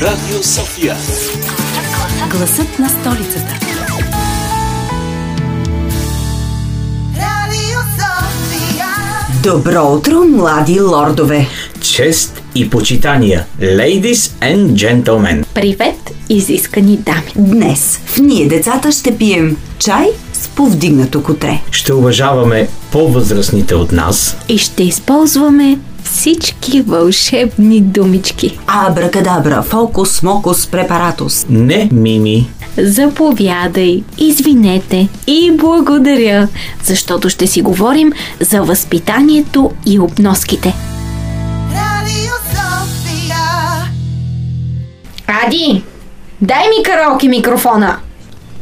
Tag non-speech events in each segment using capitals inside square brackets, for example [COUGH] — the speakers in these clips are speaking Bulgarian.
Радио София. Гласът на столицата. Добро утро, млади лордове! Чест и почитания, ladies and gentlemen. Привет, изискани дами. Днес в Ние децата ще пием чай с повдигнато котре. Ще уважаваме по-възрастните от нас. И ще използваме всички вълшебни думички. Абракадабра, фокус, мокус, препаратус. Не, Мими. Заповядай, извинете и благодаря, защото ще си говорим за възпитанието и обноските. Ади, дай ми караоке микрофона.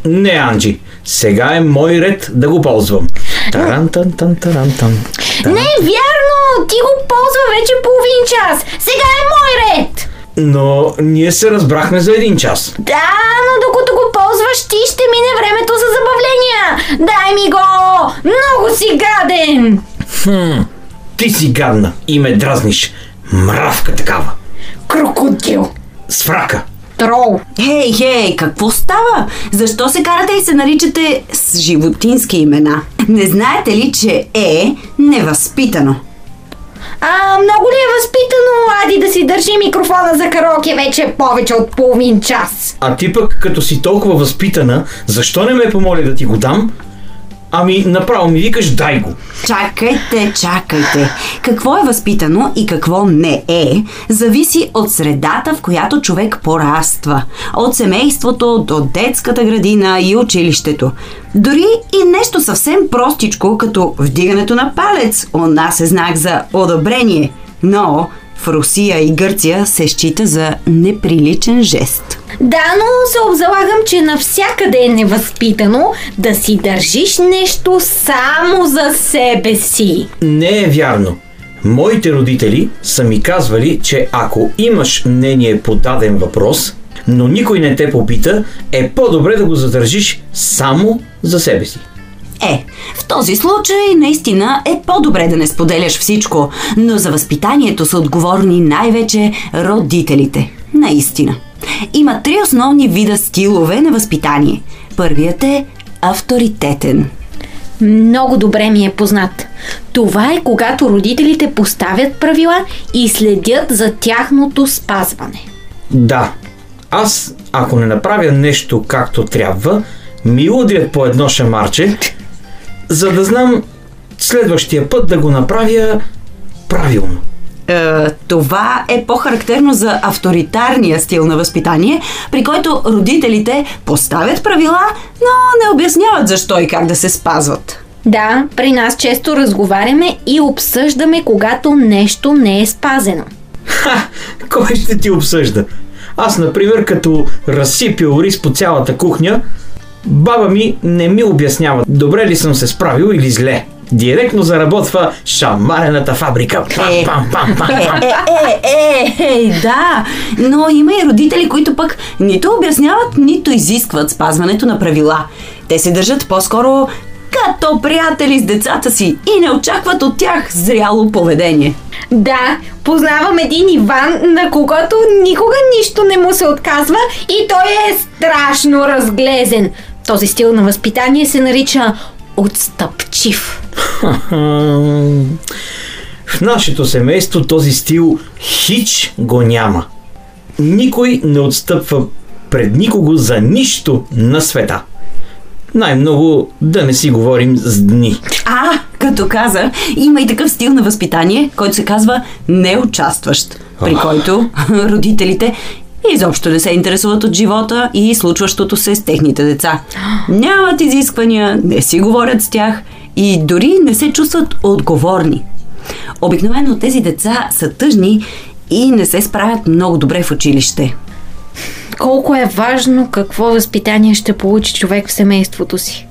Не, Анджи. Сега е мой ред да го ползвам. Тарантан, тан, тарантан. Не е вярно! Ти го ползва вече половин час. Сега е мой ред. Но ние се разбрахме за един час. Да, но докато го ползваш, ти ще мине времето за забавления. Дай ми го! Много си гаден! Хм, ти си гадна и ме дразниш. Мравка такава. Крокодил! С фрака. Трол! Хей, хей, какво става? Защо се карате и се наричате с животински имена? Не знаете ли, че е невъзпитано? А, много ли е възпитано, Ади, да си държи микрофона за караоке вече повече от половин час? А ти пък, като си толкова възпитана, защо не ме помоли да ти го дам? Ами, направо ми викаш, дай го. Чакайте, чакайте. Какво е възпитано и какво не е, зависи от средата, в която човек пораства. От семейството до детската градина и училището. Дори и нещо съвсем простичко, като вдигането на палец, у нас е знак за одобрение. Но в Русия и Гърция се счита за неприличен жест. Да, но се обзалагам, че навсякъде е невъзпитано да си държиш нещо само за себе си. Не е вярно. Моите родители са ми казвали, че ако имаш мнение по даден въпрос, но никой не те попита, е по-добре да го задържиш само за себе си. Е, в този случай наистина е по-добре да не споделяш всичко, но за възпитанието са отговорни най-вече родителите. Наистина. Има три основни вида стилове на възпитание. Първият е авторитетен. Много добре ми е познат. Това е когато родителите поставят правила и следят за тяхното спазване. Да, аз, ако не направя нещо както трябва, ми удрят по едно шамарче, за да знам следващия път да го направя правилно. Е, това е по-характерно за авторитарния стил на възпитание, при който родителите поставят правила, но не обясняват защо и как да се спазват. Да, при нас често разговаряме и обсъждаме, когато нещо не е спазено. Ха! Кой ще ти обсъжда? Аз, например, като разсипил рис по цялата кухня, баба ми не ми обяснява добре ли съм се справил или зле. Директно заработва шамарената фабрика. Пам, Е. пам, пам, пам, пам. Е, е, е, да, но има и родители, които пък нито обясняват, нито изискват спазването на правила. Те се държат по-скоро като приятели с децата си и не очакват от тях зряло поведение. Да, познавам един Иван, на когото никога нищо не му се отказва и той е страшно разглезен. Този стил на възпитание се нарича отстъпчив. В нашето семейство този стил хич го няма. Никой не отстъпва пред никого за нищо на света. Най-много да не си говорим с дни. А, като каза, има и такъв стил на възпитание, който се казва неучастващ, при който [LAUGHS] родителите изобщо не се интересуват от живота и случващото се с техните деца. Нямат изисквания, не си говорят с тях и дори не се чувстват отговорни. Обикновено тези деца са тъжни и не се справят много добре в училище. Колко е важно какво възпитание ще получи човек в семейството си.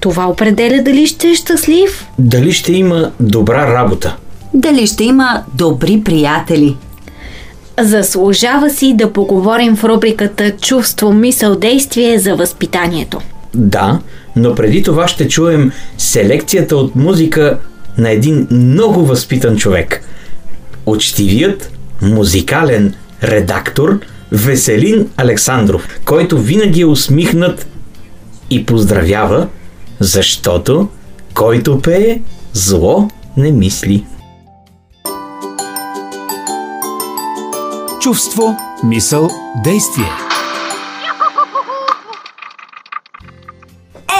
Това определя дали ще е щастлив. Дали ще има добра работа? Дали ще има добри приятели? Заслужава си да поговорим в рубриката Чувство, мисъл, действие за възпитанието. Да, Но преди това ще чуем селекцията от музика на един много възпитан човек. Учтивият музикален редактор Веселин Александров, който винаги е усмихнат и поздравява, защото който пее, зло не мисли. Чувство, мисъл, действие.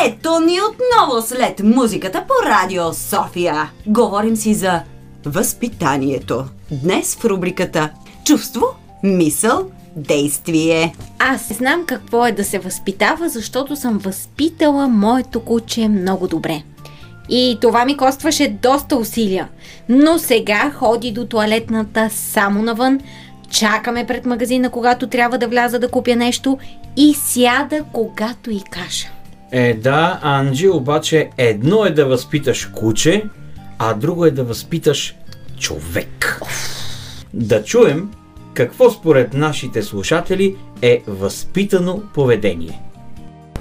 Ето ни отново след музиката по Радио София. Говорим си за възпитанието. Днес в рубриката Чувство, мисъл, действие. Аз знам какво е да се възпитава, защото съм възпитала моето куче много добре. И това ми костваше доста усилия. Но сега ходи до туалетната само навън, чакаме пред магазина, когато трябва да вляза да купя нещо и сяда, когато и кажа. Е, да, Анджи, обаче едно е да възпиташ куче, а друго е да възпиташ човек. Да чуем какво според нашите слушатели е възпитано поведение.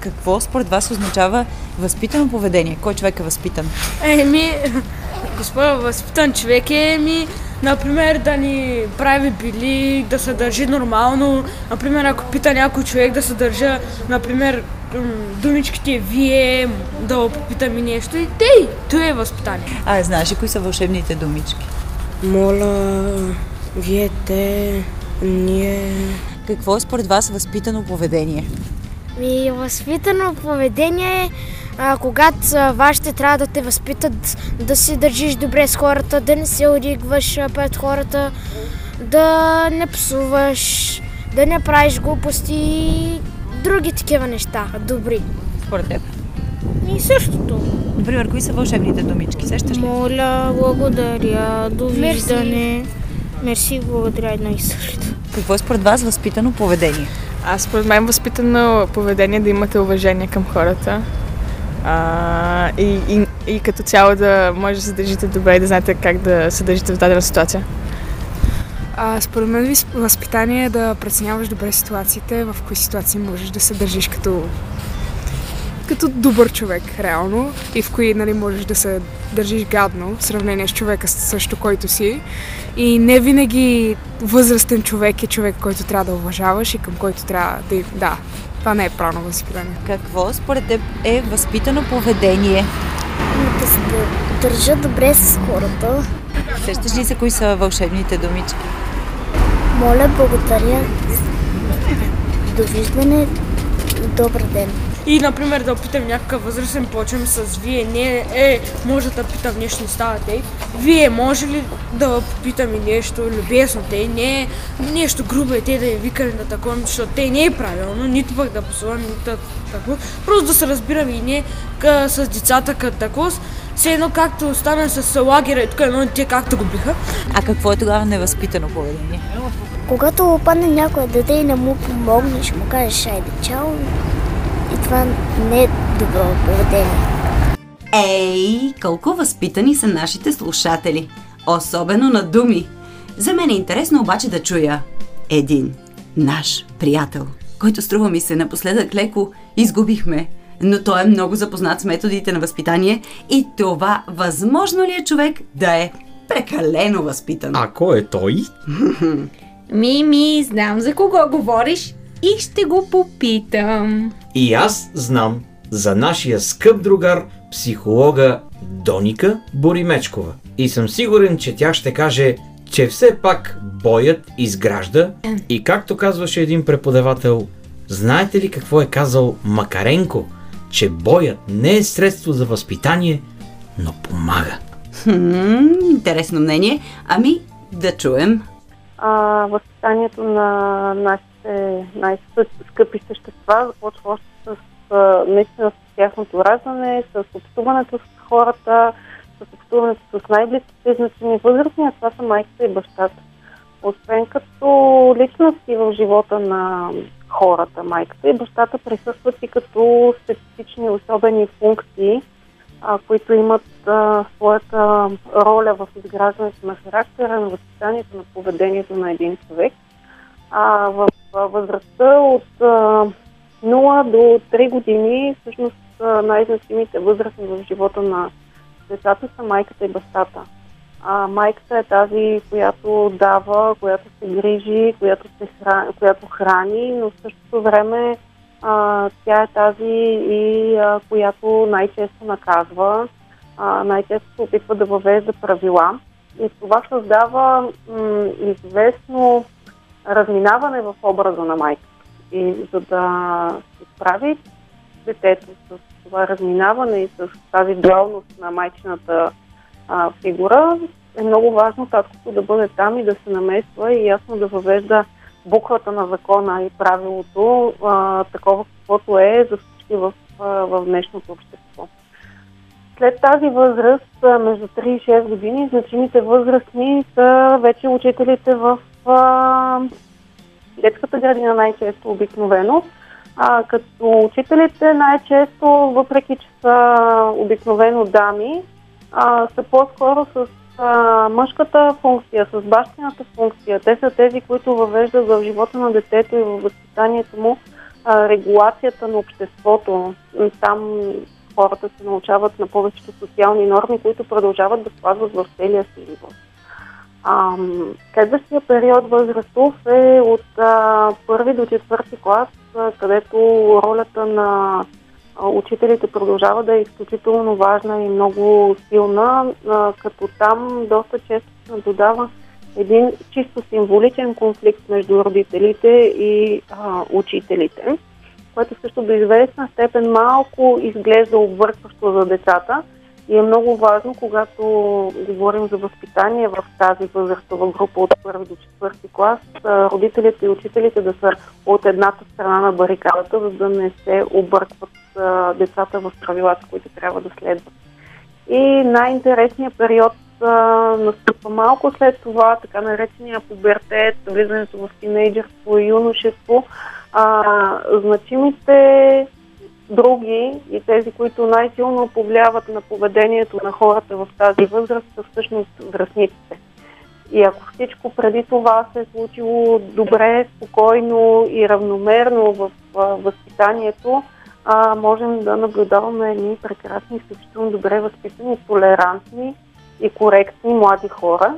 Какво според вас означава възпитано поведение? Кой човек е възпитан? Еми, [LAUGHS] господа, възпитан човек е ми, например, да ни прави били, да се държи нормално. Например, ако пита някой човек да се държа, например, думичките вие, да го попитам и нещо. И тей, той е възпитание. А, знаеш ли кои са вълшебните думички? Моля, вие те, ние... Какво е според вас възпитано поведение? Ми, възпитано поведение е, а, когато а, вашите трябва да те възпитат да се държиш добре с хората, да не се оригваш пред хората, да не псуваш, да не правиш глупости и други такива неща, добри. Според теб. И същото. Например, кои са вълшебните думички? Сещаш ли? Моля, благодаря, довиждане. Мерси, благодаря едно и също. Какво е според вас възпитано поведение? Аз според мен възпитано поведение да имате уважение към хората. А, и, и, и като цяло да може да се държите добре и да знаете как да се държите в дадена ситуация. А, според мен възпитание е да преценяваш добре ситуациите, в кои ситуации можеш да се държиш като, като добър човек, реално, и в кои нали, можеш да се държиш гадно в сравнение с човека също, който си. И не винаги възрастен човек е човек, който трябва да уважаваш и към който трябва да... Да, това не е правилно възпитание. Какво според теб е възпитано поведение? Да се държа добре с хората. Сещаш ли се кои са вълшебните думички? Моля, благодаря. Довиждане добър ден. И, например, да питам някакъв възрастен, почвам с вие, не е, може да питам нещо, не става тъй. Вие може ли да попитам и нещо любезно, те не е нещо грубо и те да я викали на такова, защото те не е правилно, нито пък да псувам, нито тако. Просто да се разбираме и не ка, с децата като тако. Все едно както стана с лагера и тук едно дете както го биха. А какво е тогава невъзпитано поведение? Когато опадне някое дете и не му помогнеш, му кажеш айде чао, това не е добро поведение. Ей, колко възпитани са нашите слушатели. Особено на думи. За мен е интересно обаче да чуя един наш приятел, който струва ми се напоследък леко изгубихме, но той е много запознат с методите на възпитание и това възможно ли е човек да е прекалено възпитан? А кой е той? [LAUGHS] Мими, знам за кого говориш и ще го попитам. И аз знам за нашия скъп другар, психолога Доника Боримечкова. И съм сигурен, че тя ще каже, че все пак боят изгражда и както казваше един преподавател, знаете ли какво е казал Макаренко? Че боят не е средство за възпитание, но помага. Хм, интересно мнение. Ами, да чуем. а, възпитанието на нашите най-скъпи същества започва още с а, наистина с тяхното раждане, с общуването с хората, с общуването с най-близките и значими възрастни, а това са майката и бащата. Освен като личности в живота на хората, майката и бащата присъстват и като специфични особени функции, а, които имат а, своята роля в изграждането на характера, на възпитанието, на поведението на един човек. А, в възрастта от а, 0 до 3 години всъщност най-значимите възрастни в живота на децата са майката и бащата. А, майката е тази, която дава, която се грижи, която, се храни, която храни, но в същото време а, тя е тази и а, която най-често наказва, а, най-често се опитва да въвежда правила. И това създава м- известно разминаване в образа на майката. И за да се справи детето с това разминаване и с тази дуалност на майчината а, фигура, е много важно таткото да бъде там и да се намества и ясно да въвежда буквата на закона и правилото, а, такова каквото е за всички в, в днешното общество. След тази възраст, между 3 и 6 години, значимите възрастни са вече учителите в детската градина най-често обикновено, а, като учителите най-често, въпреки че са обикновено дами, а, са по-скоро с а, мъжката функция, с бащината функция. Те са тези, които въвеждат в живота на детето и в възпитанието му а, регулацията на обществото. Там хората се научават на повечето социални норми, които продължават да спазват в целия си живот. Следващия период възрастов е от а, първи до четвърти клас, където ролята на учителите продължава да е изключително важна и много силна, а, като там доста често се наблюдава един чисто символичен конфликт между родителите и а, учителите, което също до известна степен малко изглежда обвъркващо за децата – и е много важно, когато говорим за възпитание в тази възрастова група от първи до четвърти клас, родителите и учителите да са от едната страна на барикадата, за да не се объркват децата в правилата, които трябва да следват. И най-интересният период настъпва малко след това, така наречения пубертет, влизането в тинейджерство и юношество. А, значимите други и тези, които най-силно повлияват на поведението на хората в тази възраст, са всъщност връзниците. И ако всичко преди това се е случило добре, спокойно и равномерно в а, възпитанието, а, можем да наблюдаваме едни прекрасни, изключително добре възпитани, толерантни и коректни млади хора.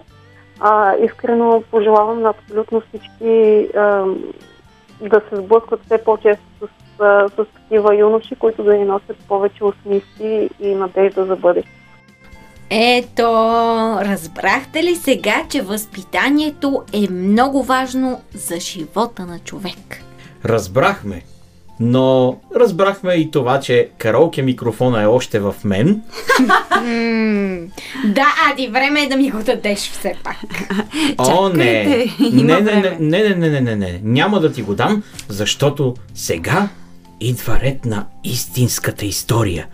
А, искрено пожелавам на абсолютно всички а, да се сблъскват все по-често с с, с такива юноши, които да ни носят повече усмивки и надежда за бъдеще. Ето, разбрахте ли сега, че възпитанието е много важно за живота на човек? Разбрахме. Но разбрахме и това, че караоке микрофона е още в мен. да, Ади, време е да ми го дадеш все пак. О, не. Не, не, не, не, не, не, не, не. Няма да ти го дам, защото сега идва ред на истинската история.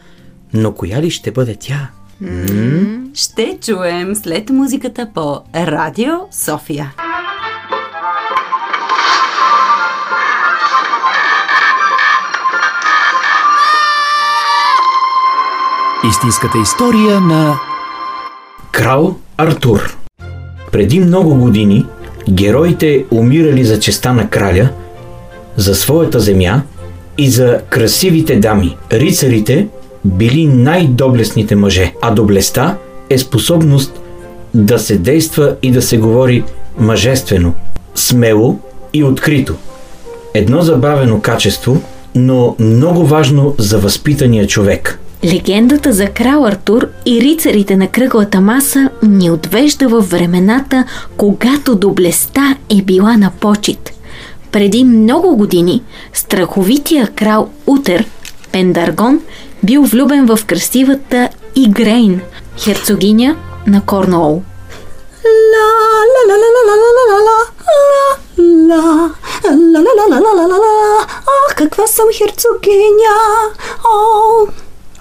Но коя ли ще бъде тя? М-м? Ще чуем след музиката по Радио София. Истинската история на Крал Артур. Преди много години героите умирали за честа на краля, за своята земя и за красивите дами. Рицарите били най-доблестните мъже, а доблестта е способност да се действа и да се говори мъжествено, смело и открито. Едно забавено качество, но много важно за възпитания човек. Легендата за крал Артур и рицарите на кръглата маса ни отвежда в времената, когато доблестта е била на почет преди много години страховития крал Утер, Пендаргон, бил влюбен в красивата Игрейн, херцогиня на Корнуол. Ах, каква съм херцогиня!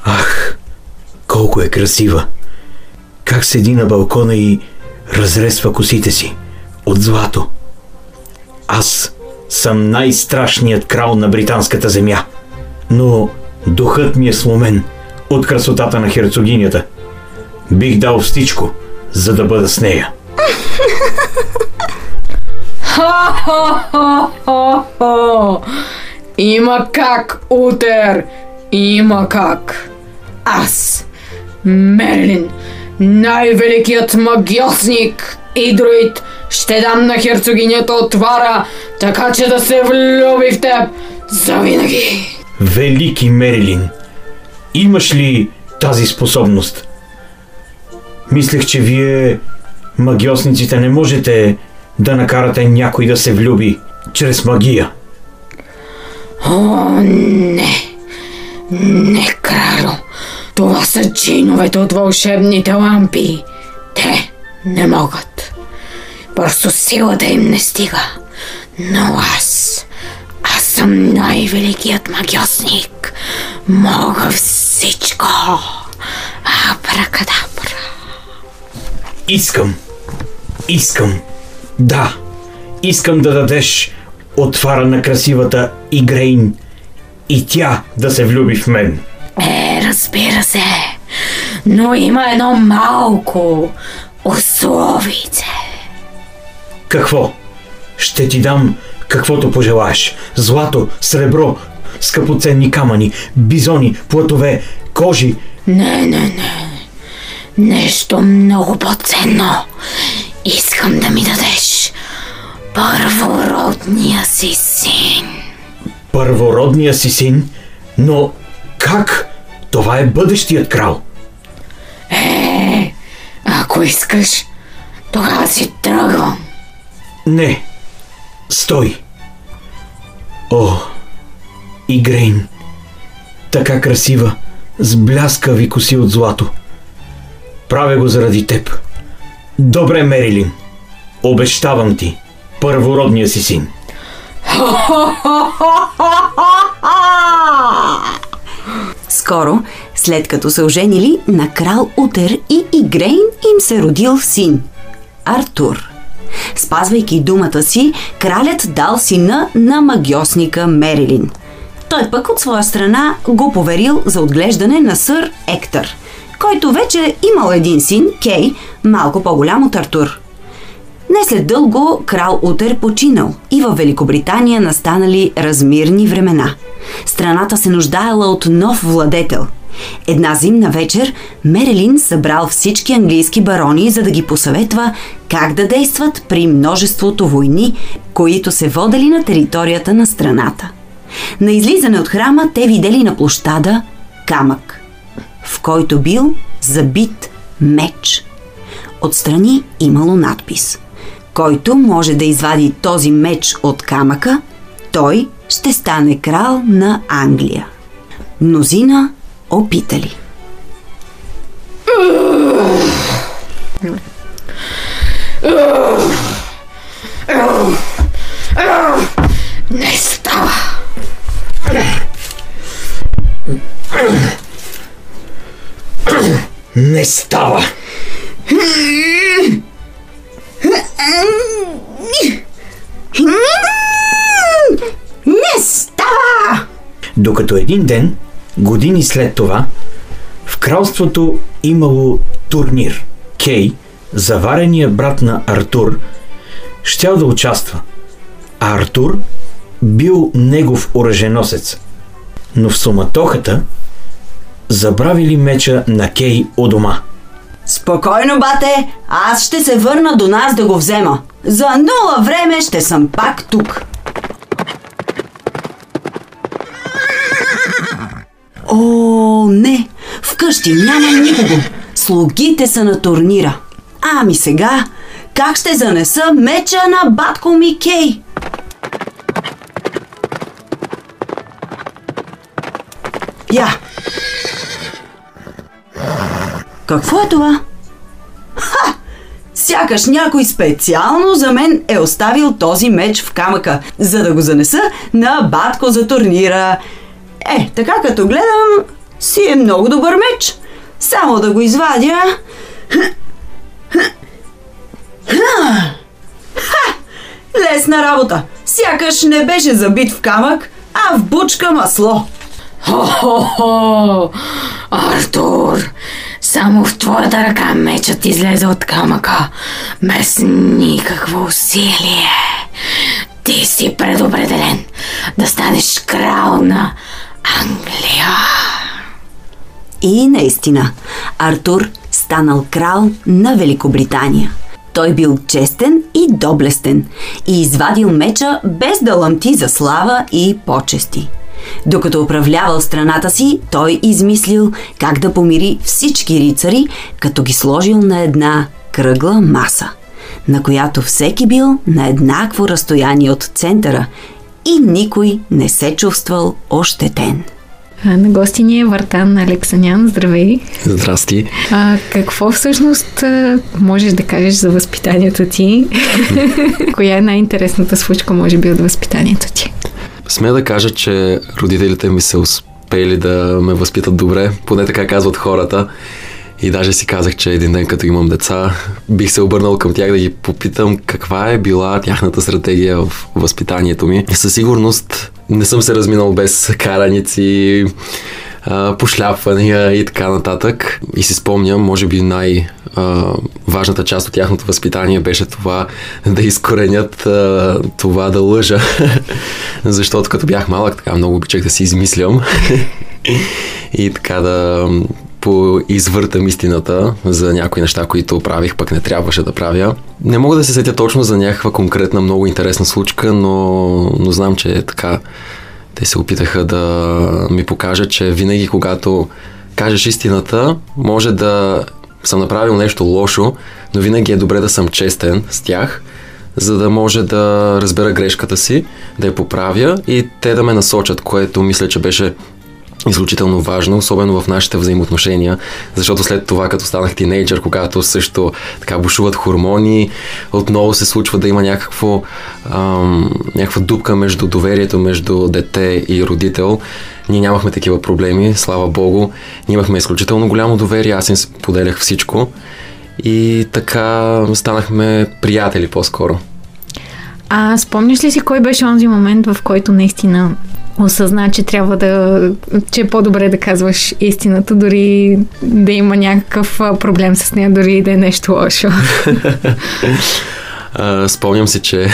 Ах, колко е красива! Как седи на балкона и разресва косите си от злато. Аз съм най-страшният крал на британската земя. Но духът ми е сломен от красотата на херцогинята. Бих дал всичко, за да бъда с нея. Ха-ха-ха-ха! [LAUGHS] Има как, Утер! Има как. Аз, Мерлин, най-великият магиосник и друид, ще дам на херцогинята отвара, така че да се влюби в теб завинаги. Велики Мерилин, имаш ли тази способност? Мислех, че вие, магиосниците, не можете да накарате някой да се влюби чрез магия. О, не! Не, кралю! Това са джиновете от вълшебните лампи. Те не могат. Просто силата им не стига. Но аз... Аз съм най-великият магиосник. Мога всичко. Абракадабра. Искам. Искам. Да. Искам да дадеш отвара на красивата Игрейн и тя да се влюби в мен. Е, разбира се. Но има едно малко условице. Какво? Ще ти дам каквото пожелаеш. Злато, сребро, скъпоценни камъни, бизони, плътове, кожи. Не, не, не. Нещо много по-ценно. Искам да ми дадеш първородния си син. Първородния си син? Но как? Това е бъдещият крал. Е, ако искаш, тогава си тръгвам. Не. Стой. О, Игрейн. Така красива, с бляскави коси от злато. Правя го заради теб. Добре, Мерилин. Обещавам ти. Първородния си син. [LAUGHS] Скоро, след като се оженили, на крал Утер и Игрейн им се родил син – Артур. Спазвайки думата си, кралят дал сина на магиосника Мерилин. Той пък от своя страна го поверил за отглеждане на сър Ектър, който вече имал един син, Кей, малко по-голям от Артур. Не след дълго крал Утер починал и в Великобритания настанали размирни времена. Страната се нуждаела от нов владетел. Една зимна вечер Мерелин събрал всички английски барони, за да ги посъветва как да действат при множеството войни, които се водели на територията на страната. На излизане от храма те видели на площада камък, в който бил забит меч. Отстрани имало надпис – който може да извади този меч от камъка, той ще стане крал на Англия. Мнозина опитали. Не става. Не става. Не става! Докато един ден, години след това, в кралството имало турнир. Кей, заварения брат на Артур, щял да участва. А Артур бил негов оръженосец. Но в суматохата забравили меча на Кей у дома. Спокойно, бате, аз ще се върна до нас да го взема. За нула време ще съм пак тук. О, не! Вкъщи няма никого. Слугите са на турнира. Ами сега, как ще занеса меча на батко ми Кей? Я! Какво е това? Ха! Сякаш някой специално за мен е оставил този меч в камъка, за да го занеса на батко за турнира. Е, така като гледам, си е много добър меч. Само да го извадя. Ха! Лесна работа. Сякаш не беше забит в камък, а в бучка масло. Хо-хо-хо! Артур, само в твоята ръка мечът излезе от камъка, без никакво усилие. Ти си предопределен да станеш крал на Англия. И наистина, Артур станал крал на Великобритания. Той бил честен и доблестен и извадил меча без да лъмти за слава и почести. Докато управлявал страната си, той измислил как да помири всички рицари, като ги сложил на една кръгла маса, на която всеки бил на еднакво разстояние от центъра и никой не се чувствал ощетен. А, на гости ни е Вартан Алексанян. Здравей! Здрасти! А, какво всъщност а, можеш да кажеш за възпитанието ти? [LAUGHS] Коя е най-интересната случка, може би, от възпитанието ти? Сме да кажа, че родителите ми са успели да ме възпитат добре, поне така казват хората. И даже си казах, че един ден, като имам деца, бих се обърнал към тях да ги попитам каква е била тяхната стратегия в възпитанието ми. Със сигурност не съм се разминал без караници, пошляпвания и така нататък. И си спомням, може би най- важната част от тяхното възпитание беше това да изкоренят това да лъжа. [LAUGHS] Защото като бях малък, така много обичах да си измислям [LAUGHS] и така да поизвъртам истината за някои неща, които правих, пък не трябваше да правя. Не мога да се сетя точно за някаква конкретна, много интересна случка, но, но знам, че е така. Те се опитаха да ми покажат, че винаги, когато кажеш истината, може да съм направил нещо лошо, но винаги е добре да съм честен с тях, за да може да разбера грешката си, да я поправя и те да ме насочат, което мисля, че беше изключително важно, особено в нашите взаимоотношения, защото след това, като станах тинейджър, когато също така бушуват хормони, отново се случва да има някакво, ам, някаква дупка между доверието между дете и родител. Ние нямахме такива проблеми, слава богу. Ние имахме изключително голямо доверие, аз им поделях всичко и така станахме приятели по-скоро. А спомняш ли си кой беше онзи момент, в който наистина осъзна, че трябва да, че е по-добре да казваш истината, дори да има някакъв проблем с нея, дори да е нещо лошо. [LAUGHS] спомням си, че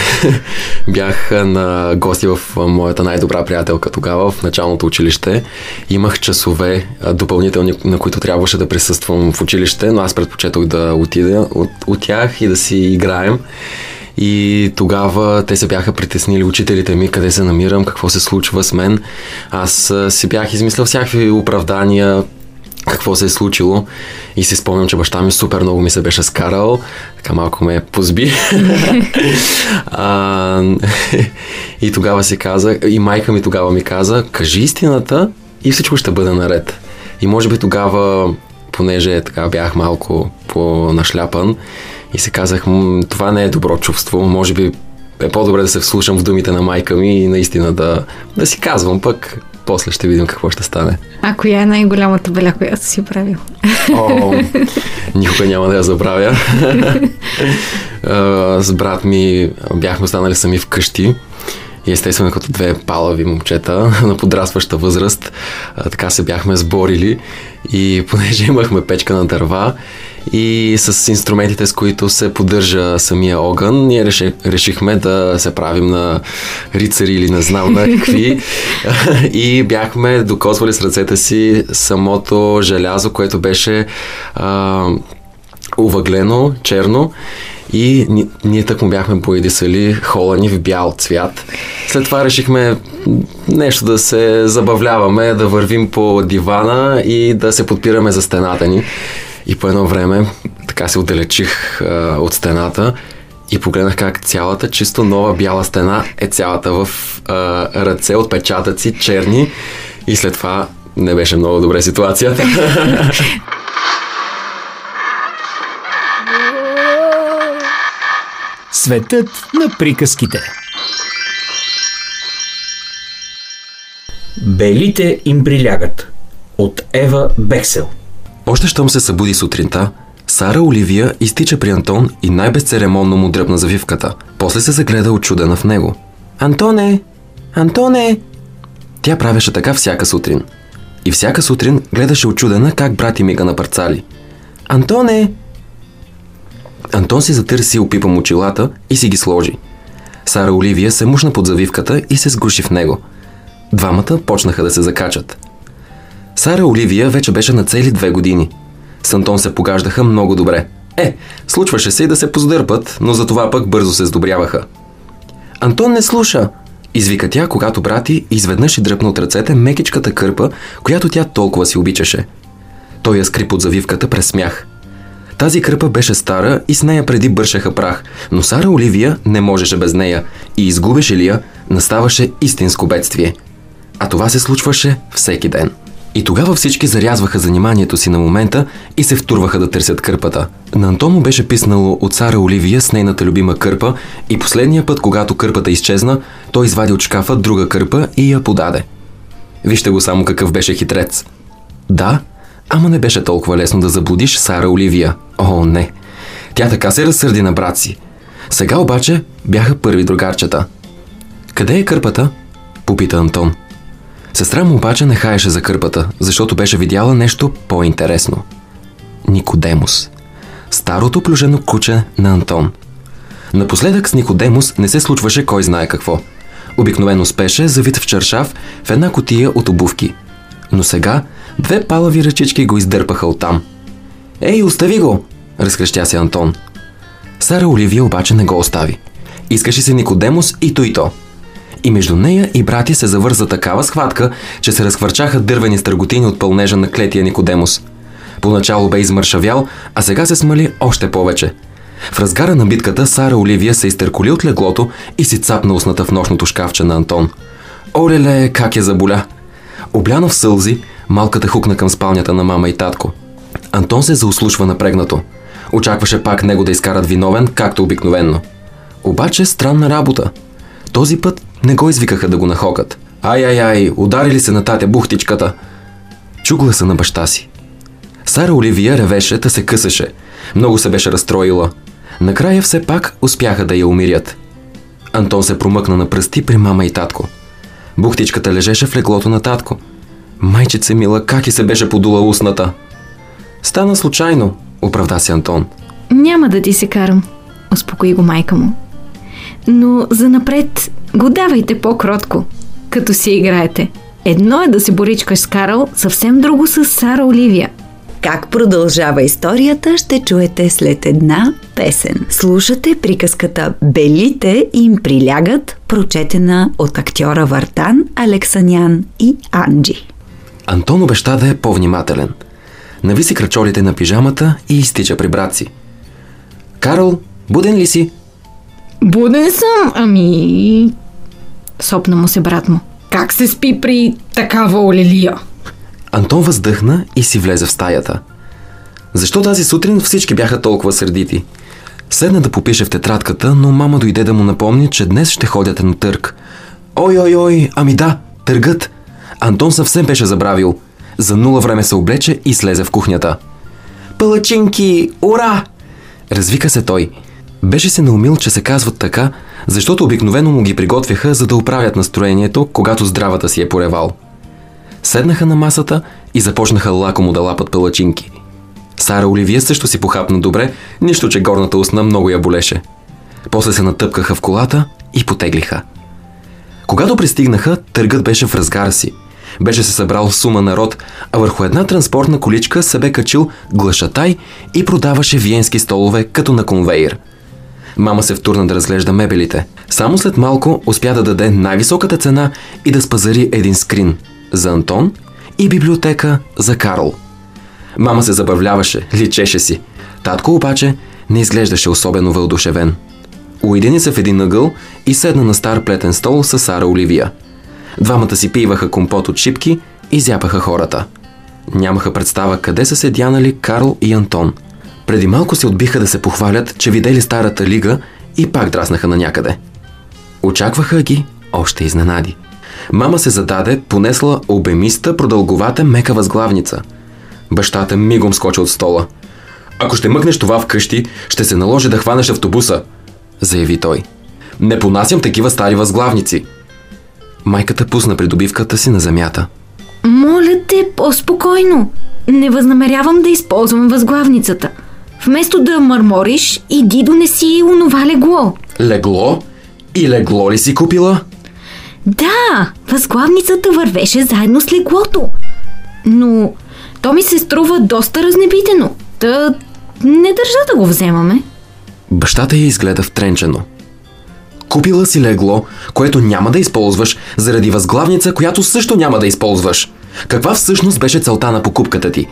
[LAUGHS] бях на гости в моята най-добра приятелка тогава, в началното училище. Имах часове допълнителни, на които трябваше да присъствам в училище, но аз предпочетох да отида от, от тях и да си играем. И тогава те се бяха притеснили учителите ми, къде се намирам, какво се случва с мен. Аз си бях измислил всякакви оправдания, какво се е случило и си спомням, че баща ми супер много ми се беше скарал, така малко ме позби. [LAUGHS] а, [LAUGHS] и тогава си казах, и майка ми тогава ми каза, кажи истината и всичко ще бъде наред. И може би тогава, понеже така бях малко по-нашляпан, и се казах, това не е добро чувство, може би е по-добре да се вслушам в думите на майка ми и наистина да, да си казвам, пък после ще видим какво ще стане. А коя е най-голямата беля, която си правил? О, никога няма да я забравя. [LAUGHS] С брат ми бяхме останали сами вкъщи и естествено като две палави момчета [LAUGHS] на подрастваща възраст, така се бяхме сборили и [LAUGHS] понеже имахме печка на дърва и с инструментите, с които се поддържа самия огън, ние реши, решихме да се правим на рицари или не знам на какви. [LAUGHS] И бяхме докосвали с ръцете си самото желязо, което беше а, увъглено, черно и ние, ние так му бяхме поедисали хола ни в бял цвят. След това решихме нещо да се забавляваме, да вървим по дивана и да се подпираме за стената ни. И по едно време така се отдалечих а, от стената и погледнах как цялата чисто нова бяла стена е цялата в а, ръце, отпечатъци, черни и след това не беше много добре ситуацията. [LAUGHS] Светът на приказките Белите им прилягат от Ева Бексел още щом се събуди сутринта, Сара Оливия изтича при Антон и най-безцеремонно му дръпна завивката. После се загледа очудена в него. Антоне! Антоне! Тя правеше така всяка сутрин. И всяка сутрин гледаше очудена как брат и мига на парцали. Антоне! Антон си затърси опипам очилата и си ги сложи. Сара Оливия се мушна под завивката и се сгуши в него. Двамата почнаха да се закачат. Сара Оливия вече беше на цели две години. С Антон се погаждаха много добре. Е, случваше се и да се поздърпат, но за това пък бързо се сдобряваха. Антон не слуша, извика тя, когато брати изведнъж и дръпна от ръцете мекичката кърпа, която тя толкова си обичаше. Той я скри под завивката през смях. Тази кърпа беше стара и с нея преди бършеха прах, но Сара Оливия не можеше без нея и изгубеше ли я, наставаше истинско бедствие. А това се случваше всеки ден. И тогава всички зарязваха заниманието си на момента и се втурваха да търсят кърпата. На Антоно беше писнало от Сара Оливия с нейната любима кърпа и последния път, когато кърпата изчезна, той извади от шкафа друга кърпа и я подаде. Вижте го само какъв беше хитрец. Да, ама не беше толкова лесно да заблудиш Сара Оливия. О, не. Тя така се разсърди на брат си. Сега обаче бяха първи другарчета. Къде е кърпата? Попита Антон. Сестра му обаче не хаеше за кърпата, защото беше видяла нещо по-интересно. Никодемус. Старото плюжено куче на Антон. Напоследък с Никодемус не се случваше кой знае какво. Обикновено спеше, завит в чершав, в една котия от обувки. Но сега две палави ръчички го издърпаха оттам. Ей, остави го! Разкрещя се Антон. Сара Оливия обаче не го остави. Искаше се Никодемус и то и то. И между нея и братя се завърза такава схватка, че се разхвърчаха дървени стърготини от пълнежа на клетия Никодемус. Поначало бе измършавял, а сега се смали още повече. В разгара на битката Сара Оливия се изтърколи от леглото и си цапна устната в нощното шкафче на Антон. Олеле, как я заболя! Обляна в сълзи, малката хукна към спалнята на мама и татко. Антон се зауслушва напрегнато. Очакваше пак него да изкарат виновен, както обикновенно. Обаче странна работа. Този път не го извикаха да го нахокат. Ай-ай-ай, ударили се на татя бухтичката. Чу гласа на баща си. Сара Оливия ревеше, та се късаше. Много се беше разстроила. Накрая все пак успяха да я умирят. Антон се промъкна на пръсти при мама и татко. Бухтичката лежеше в леглото на татко. Майчице мила, как и се беше подула устната. Стана случайно, оправда се Антон. Няма да ти се карам, успокои го майка му. Но за напред го давайте по-кротко, като си играете. Едно е да се боричкаш с Карл, съвсем друго с Сара Оливия. Как продължава историята, ще чуете след една песен. Слушате приказката Белите им прилягат, прочетена от актьора Вартан, Алексанян и Анджи. Антон обеща да е по-внимателен. Нависи крачолите на пижамата и изтича при брат си. Карл, буден ли си? Буден съм, ами... Сопна му се брат му. Как се спи при такава олелия? Антон въздъхна и си влезе в стаята. Защо тази сутрин всички бяха толкова сърдити? Седна да попише в тетрадката, но мама дойде да му напомни, че днес ще ходят на търг. Ой, ой, ой, ами да, търгът. Антон съвсем беше забравил. За нула време се облече и слезе в кухнята. Палачинки, ура! Развика се той. Беше се наумил, че се казват така, защото обикновено му ги приготвяха, за да оправят настроението, когато здравата си е поревал. Седнаха на масата и започнаха лакомо да лапат палачинки. Сара Оливия също си похапна добре, нищо, че горната устна много я болеше. После се натъпкаха в колата и потеглиха. Когато пристигнаха, търгът беше в разгара си. Беше се събрал сума народ, а върху една транспортна количка се бе качил глашатай и продаваше виенски столове като на конвейер. Мама се втурна да разглежда мебелите. Само след малко успя да даде най-високата цена и да спазари един скрин за Антон и библиотека за Карл. Мама се забавляваше, личеше си. Татко обаче не изглеждаше особено въодушевен. Уедини се в един ъгъл и седна на стар плетен стол с Сара Оливия. Двамата си пиваха компот от шипки и зяпаха хората. Нямаха представа къде са се дянали Карл и Антон. Преди малко се отбиха да се похвалят, че видели старата лига и пак драснаха на някъде. Очакваха ги още изненади. Мама се зададе, понесла обемиста, продълговата мека възглавница. Бащата мигом скочи от стола. Ако ще мъкнеш това вкъщи, ще се наложи да хванеш автобуса, заяви той. Не понасям такива стари възглавници. Майката пусна придобивката си на земята. Моля те, по-спокойно. Не възнамерявам да използвам възглавницата. Вместо да мърмориш, иди донеси онова легло. Легло? И легло ли си купила? Да, възглавницата вървеше заедно с леглото. Но то ми се струва доста разнебитено. Та не държа да го вземаме. Бащата я изгледа втренчено. Купила си легло, което няма да използваш, заради възглавница, която също няма да използваш. Каква всъщност беше целта на покупката ти?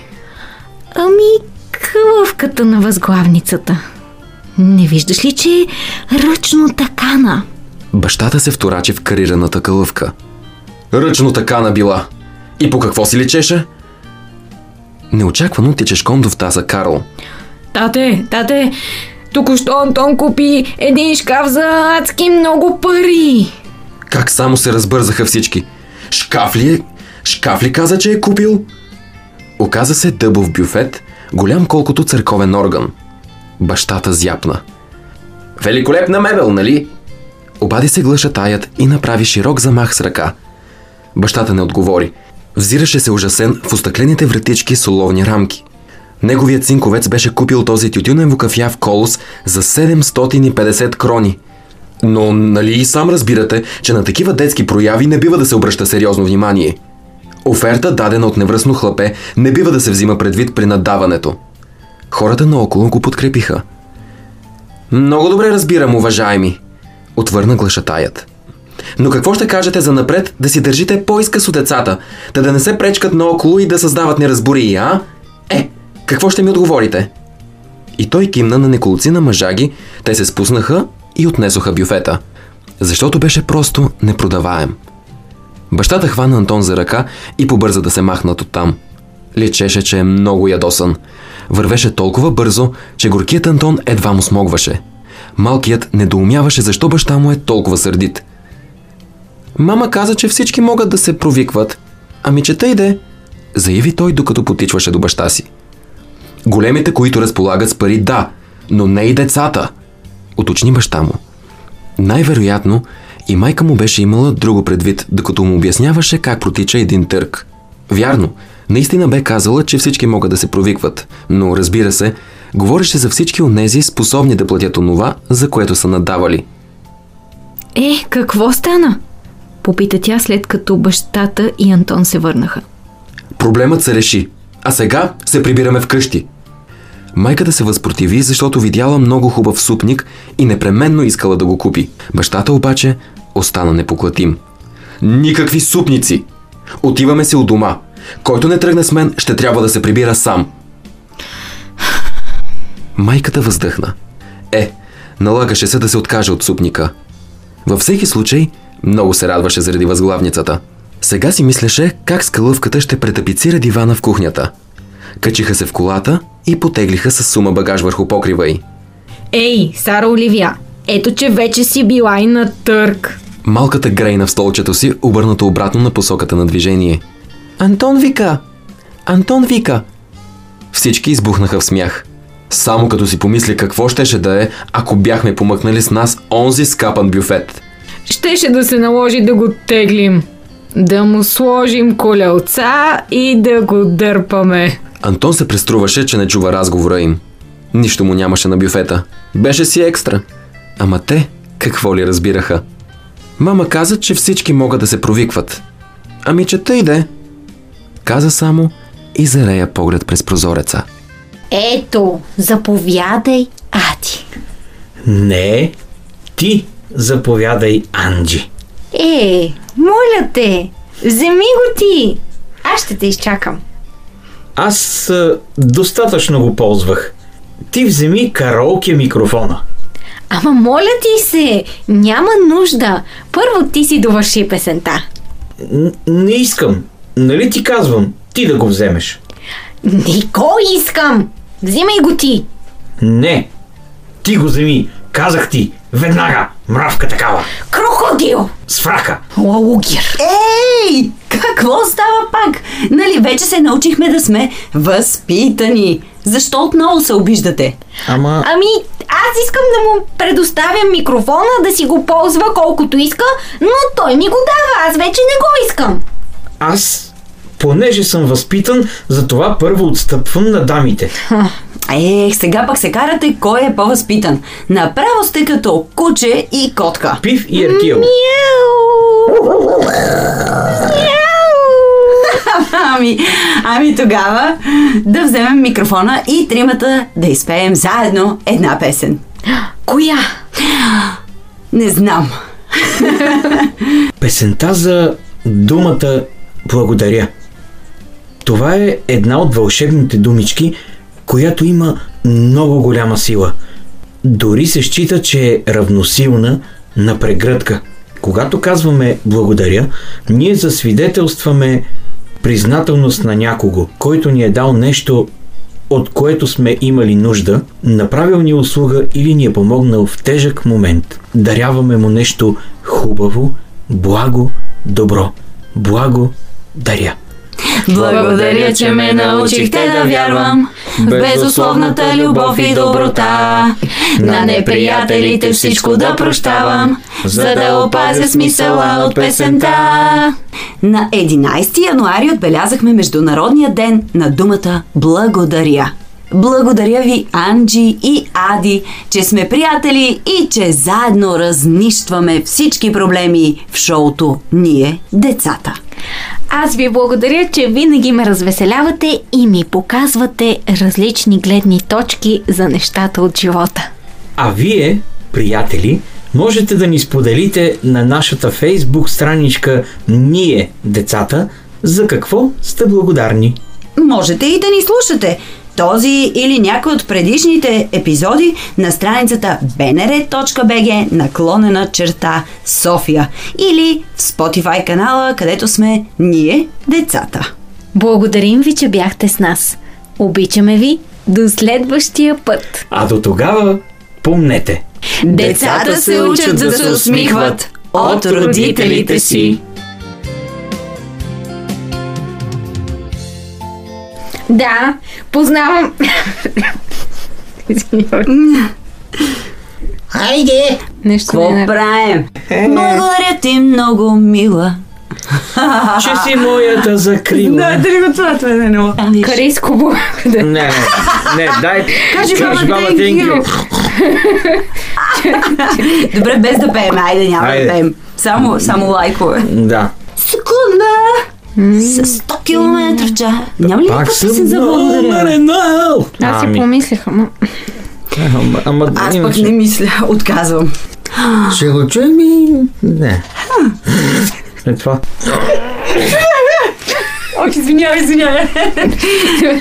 Ами, хлъвката на възглавницата. Не виждаш ли, че е ръчно такана? Бащата се вторачи в карираната кълъвка. Ръчно такана била. И по какво си личеше? Неочаквано тичешком до втаса Карл. Тате, тате, току-що Антон купи един шкаф за адски много пари. Как само се разбързаха всички. Шкаф ли е? Шкаф ли каза, че е купил? Оказа се дъбов бюфет, голям колкото църковен орган. Бащата зяпна. Великолепна мебел, нали? Обади се глашатаят и направи широк замах с ръка. Бащата не отговори. Взираше се ужасен в остъклените вратички с оловни рамки. Неговият синковец беше купил този тютюнен вукафяв колос за 750 крони. Но нали и сам разбирате, че на такива детски прояви не бива да се обръща сериозно внимание. Оферта, дадена от невръсно хлапе, не бива да се взима предвид при наддаването. Хората наоколо го подкрепиха. Много добре разбирам, уважаеми, отвърна глашатаят. Но какво ще кажете за напред да си държите по-изкъсо децата, да да не се пречкат наоколо и да създават неразбории, а? Е, какво ще ми отговорите? И той кимна на неколци на мъжаги, те се спуснаха и отнесоха бюфета. Защото беше просто непродаваем. Бащата хвана Антон за ръка и побърза да се махнат оттам. Личеше, че е много ядосан. Вървеше толкова бързо, че горкият Антон едва му смогваше. Малкият недоумяваше защо баща му е толкова сърдит. Мама каза, че всички могат да се провикват. Ами че тъй де, заяви той, докато потичваше до баща си. Големите, които разполагат с пари, да, но не и децата, уточни баща му. Най-вероятно и майка му беше имала друго предвид, докато му обясняваше как протича един търг. Вярно, наистина бе казала, че всички могат да се провикват, но разбира се, говореше за всички онези способни да платят онова, за което са надавали. Е, какво стана? Попита тя след като бащата и Антон се върнаха. Проблемът се реши, а сега се прибираме вкъщи. Майката се възпротиви, защото видяла много хубав супник и непременно искала да го купи. Бащата обаче остана непоклатим. Никакви супници! Отиваме си от дома. Който не тръгне с мен, ще трябва да се прибира сам. Майката въздъхна. Е, налагаше се да се откаже от супника. Във всеки случай, много се радваше заради възглавницата. Сега си мислеше как с кълъвката ще претапицира дивана в кухнята. Качиха се в колата и потеглиха с сума багаж върху покрива й. Ей, Сара Оливия, ето че вече си била и на търг. Малката грейна в столчето си, обърнато обратно на посоката на движение. Антон вика! Антон вика! Всички избухнаха в смях. Само като си помисли какво щеше да е, ако бяхме помъкнали с нас онзи скапан бюфет. Щеше да се наложи да го теглим. Да му сложим колелца и да го дърпаме. Антон се преструваше, че не чува разговора им. Нищо му нямаше на бюфета. Беше си екстра. Ама те какво ли разбираха? Мама каза, че всички могат да се провикват. Ами че тъй де. Каза само и зарея поглед през прозореца. Ето, заповядай, Ади. Не, ти заповядай, Анджи. Е, моля те, вземи го ти. Аз ще те изчакам. Аз а, достатъчно го ползвах. Ти вземи караоке микрофона. Ама моля ти се, няма нужда. Първо ти си довърши песента. Н- не искам. Нали ти казвам, ти да го вземеш. Нико искам. Взимай го ти. Не, ти го вземи. Казах ти, веднага, мравка такава. Крокодил. С фрака. Лаугир. Ей! Какво става пак? Нали вече се научихме да сме възпитани. Защо отново се обиждате? Ама... Ами, аз искам да му предоставям микрофона, да си го ползва колкото иска, но той ми го дава, аз вече не го искам. Аз, понеже съм възпитан, затова първо отстъпвам на дамите. Ех, сега пък се карате кой е по-възпитан. Направо сте като куче и котка. Пив и Еркил. [LAUGHS] Ами, ами тогава да вземем микрофона и тримата да изпеем заедно една песен. Коя? Не знам. Песента за думата благодаря. Това е една от вълшебните думички, която има много голяма сила. Дори се счита, че е равносилна на прегръдка. Когато казваме благодаря, ние засвидетелстваме признателност на някого, който ни е дал нещо, от което сме имали нужда, направил ни услуга или ни е помогнал в тежък момент. Даряваме му нещо хубаво, благо, добро. Благо, даря. Благодаря, че ме научихте да вярвам в безусловната любов и доброта. На неприятелите всичко да прощавам, за да опазя смисъла от песента. На 11 януари отбелязахме Международния ден на думата Благодаря. Благодаря ви, Анджи и Ади, че сме приятели и че заедно разнищваме всички проблеми в шоуто Ние, децата. Аз ви благодаря, че винаги ме развеселявате и ми показвате различни гледни точки за нещата от живота. А вие, приятели, можете да ни споделите на нашата фейсбук страничка Ние, децата, за какво сте благодарни. Можете и да ни слушате този или някой от предишните епизоди на страницата bnr.bg наклонена черта София или в Spotify канала, където сме ние, децата. Благодарим ви, че бяхте с нас. Обичаме ви. До следващия път. А до тогава, помнете. Децата се учат да се усмихват от родителите си. Да, познавам. Хайде! Нещо Какво не е правим? Благодаря ти много, мила. Че си моята закрила. дали го това, това не е много. Корейско благодаря. Не, не, не, дай. Кажи, баба, баба, thank you. Добре, без да пеем, айде, няма да пеем. Само, само лайкове. Да. Секунда! С 100 км в час. Няма ли някаква песен за благодаря? Аз си Ами, помислих, ама... ама, ама, Аз пък не мисля, [LAUGHS] отказвам. Ще го чуем и... Не. След това. Ох, извинявай, извинявай.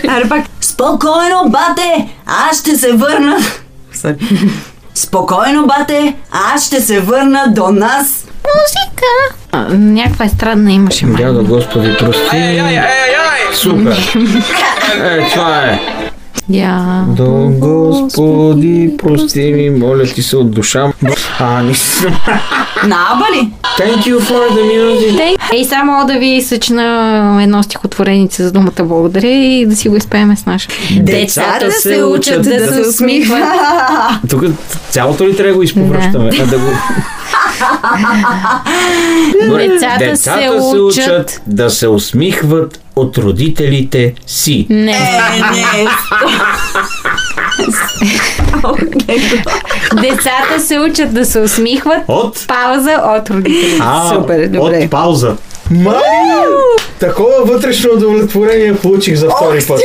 Аре пак. Спокойно, бате, аз ще се върна. Спокойно, бате, аз ще се върна до нас. Музика! Някаква е странна имаше май. Дядо Господи, прости. Супер. Е, това е. Я... До Господи, прости ми, моля ти се от душа. А, не съм. Наба ли? Thank you for the music. Ей, само да ви съчина едно стихотворенице за думата благодаря и да си го изпеем с наша. Децата се учат да се усмихват. Тук цялото ли трябва да го изповръщаме? А да го... [LAUGHS] Добре. Децата се Децата се учат да се усмихват от родителите си. Не. Е, не. [LAUGHS] Децата се учат да се усмихват. От? Пауза от родителите. А, Супер, добре. От пауза. Марио! Такова вътрешно удовлетворение получих за втори път.